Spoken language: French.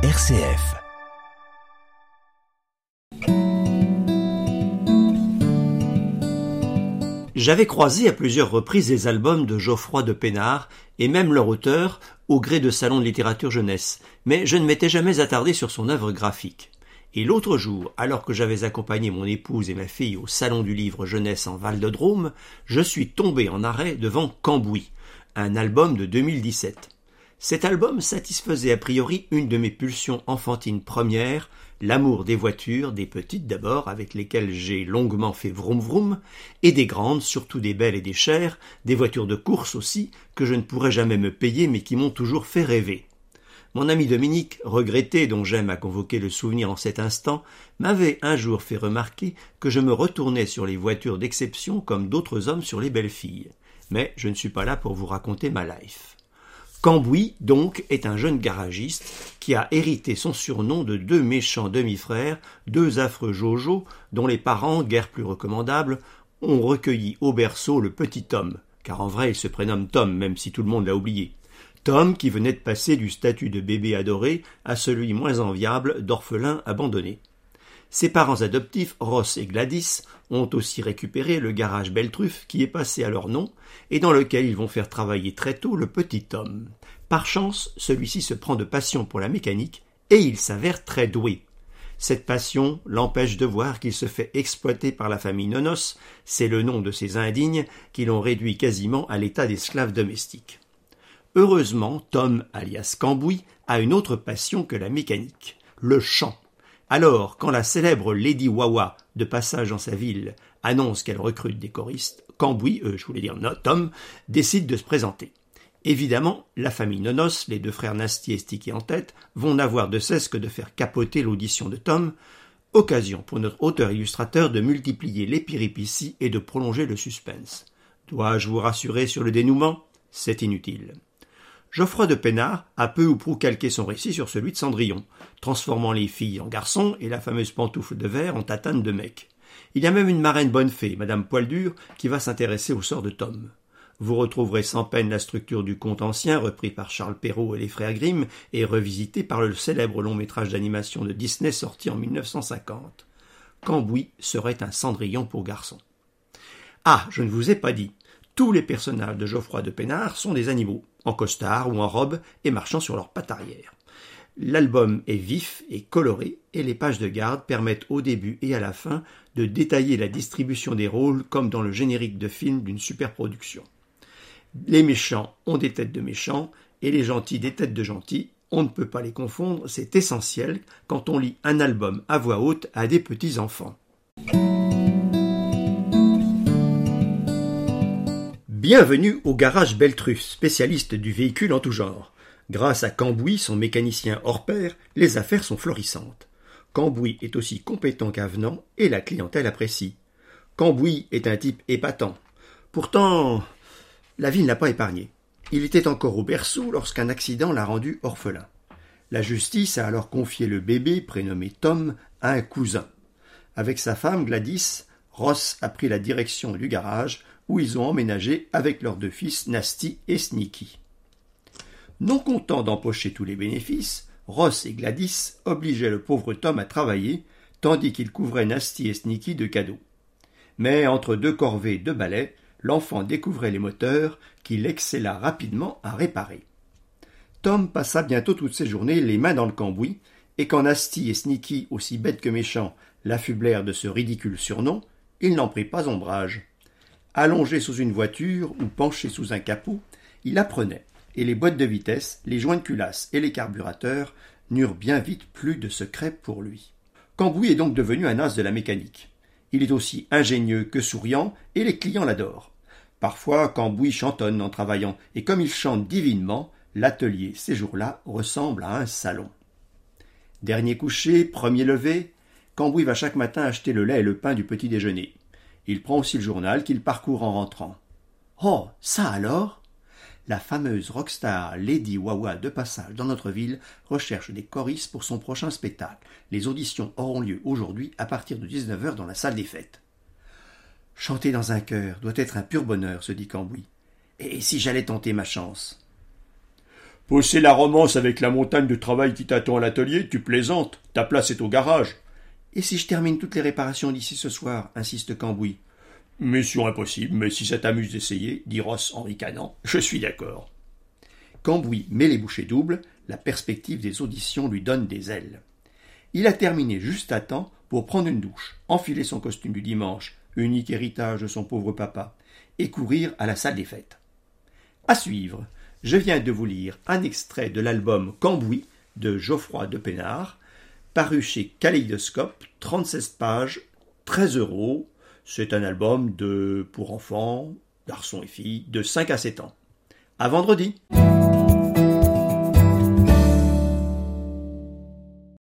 RCF. J'avais croisé à plusieurs reprises les albums de Geoffroy de Pénard et même leur auteur au gré de salons de littérature jeunesse, mais je ne m'étais jamais attardé sur son œuvre graphique. Et l'autre jour, alors que j'avais accompagné mon épouse et ma fille au salon du livre jeunesse en Val de Drôme, je suis tombé en arrêt devant Cambouis, un album de 2017. Cet album satisfaisait a priori une de mes pulsions enfantines premières, l'amour des voitures, des petites d'abord, avec lesquelles j'ai longuement fait vroom vroom, et des grandes, surtout des belles et des chères, des voitures de course aussi, que je ne pourrais jamais me payer mais qui m'ont toujours fait rêver. Mon ami Dominique, regretté, dont j'aime à convoquer le souvenir en cet instant, m'avait un jour fait remarquer que je me retournais sur les voitures d'exception comme d'autres hommes sur les belles filles. Mais je ne suis pas là pour vous raconter ma life. Cambouis, donc, est un jeune garagiste qui a hérité son surnom de deux méchants demi-frères, deux affreux Jojo, dont les parents, guère plus recommandables, ont recueilli au berceau le petit Tom, car en vrai il se prénomme Tom, même si tout le monde l'a oublié. Tom qui venait de passer du statut de bébé adoré à celui moins enviable d'orphelin abandonné. Ses parents adoptifs, Ross et Gladys, ont aussi récupéré le garage Beltruffe qui est passé à leur nom et dans lequel ils vont faire travailler très tôt le petit Tom. Par chance, celui-ci se prend de passion pour la mécanique et il s'avère très doué. Cette passion l'empêche de voir qu'il se fait exploiter par la famille Nonos, c'est le nom de ces indignes qui l'ont réduit quasiment à l'état d'esclave domestique. Heureusement, Tom, alias Cambouis, a une autre passion que la mécanique, le chant. Alors, quand la célèbre Lady Wawa, de passage dans sa ville, annonce qu'elle recrute des choristes, Cambouis, euh, je voulais dire no, Tom, décide de se présenter. Évidemment, la famille Nonos, les deux frères Nasty et Sticky en tête, vont n'avoir de cesse que de faire capoter l'audition de Tom, occasion pour notre auteur-illustrateur de multiplier les péripéties et de prolonger le suspense. Dois-je vous rassurer sur le dénouement? C'est inutile. Geoffroy de Pénard a peu ou prou calqué son récit sur celui de Cendrillon, transformant les filles en garçons et la fameuse pantoufle de verre en tatane de mec. Il y a même une marraine bonne fée, Madame Poildur, qui va s'intéresser au sort de Tom. Vous retrouverez sans peine la structure du conte ancien, repris par Charles Perrault et les frères Grimm, et revisité par le célèbre long métrage d'animation de Disney sorti en 1950. Cambouis serait un cendrillon pour garçons. Ah, je ne vous ai pas dit. Tous les personnages de Geoffroy de Pénard sont des animaux, en costard ou en robe et marchant sur leurs pattes arrière. L'album est vif et coloré et les pages de garde permettent au début et à la fin de détailler la distribution des rôles comme dans le générique de film d'une superproduction. Les méchants ont des têtes de méchants et les gentils des têtes de gentils. On ne peut pas les confondre, c'est essentiel quand on lit un album à voix haute à des petits enfants. Bienvenue au garage Beltrus, spécialiste du véhicule en tout genre. Grâce à Cambouis, son mécanicien hors pair, les affaires sont florissantes. Cambouis est aussi compétent qu'avenant et la clientèle apprécie. Cambouis est un type épatant. Pourtant, la vie ne l'a pas épargné. Il était encore au berceau lorsqu'un accident l'a rendu orphelin. La justice a alors confié le bébé, prénommé Tom, à un cousin. Avec sa femme Gladys, Ross a pris la direction du garage où ils ont emménagé avec leurs deux fils Nasty et Sneaky. Non content d'empocher tous les bénéfices, Ross et Gladys obligeaient le pauvre Tom à travailler, tandis qu'il couvrait Nasty et Sneaky de cadeaux. Mais entre deux corvées de balais, l'enfant découvrait les moteurs qu'il excella rapidement à réparer. Tom passa bientôt toutes ses journées les mains dans le cambouis, et quand Nasty et Sneaky, aussi bêtes que méchants, l'affublèrent de ce ridicule surnom, il n'en prit pas ombrage. Allongé sous une voiture ou penché sous un capot, il apprenait, et les boîtes de vitesse, les joints de culasse et les carburateurs n'eurent bien vite plus de secret pour lui. Cambouis est donc devenu un as de la mécanique. Il est aussi ingénieux que souriant, et les clients l'adorent. Parfois, Cambouis chantonne en travaillant, et comme il chante divinement, l'atelier ces jours-là ressemble à un salon. Dernier coucher, premier lever, Cambouis va chaque matin acheter le lait et le pain du petit déjeuner. Il prend aussi le journal qu'il parcourt en rentrant. Oh, ça alors? La fameuse rockstar Lady Wawa de passage dans notre ville recherche des choristes pour son prochain spectacle. Les auditions auront lieu aujourd'hui à partir de 19h dans la salle des fêtes. Chanter dans un chœur doit être un pur bonheur, se dit Cambouis. Et si j'allais tenter ma chance? Pousser la romance avec la montagne de travail qui t'attend à l'atelier, tu plaisantes. Ta place est au garage. Et si je termine toutes les réparations d'ici ce soir insiste Cambouis. Mission impossible, mais si ça t'amuse d'essayer, dit Ross en ricanant, je suis d'accord. Cambouis met les bouchées doubles, la perspective des auditions lui donne des ailes. Il a terminé juste à temps pour prendre une douche, enfiler son costume du dimanche, unique héritage de son pauvre papa, et courir à la salle des fêtes. À suivre, je viens de vous lire un extrait de l'album Cambouis de Geoffroy de Pénard, paru chez Kaleidoscope, 36 pages, 13 euros. C'est un album de pour enfants, garçons et filles, de 5 à 7 ans. À vendredi!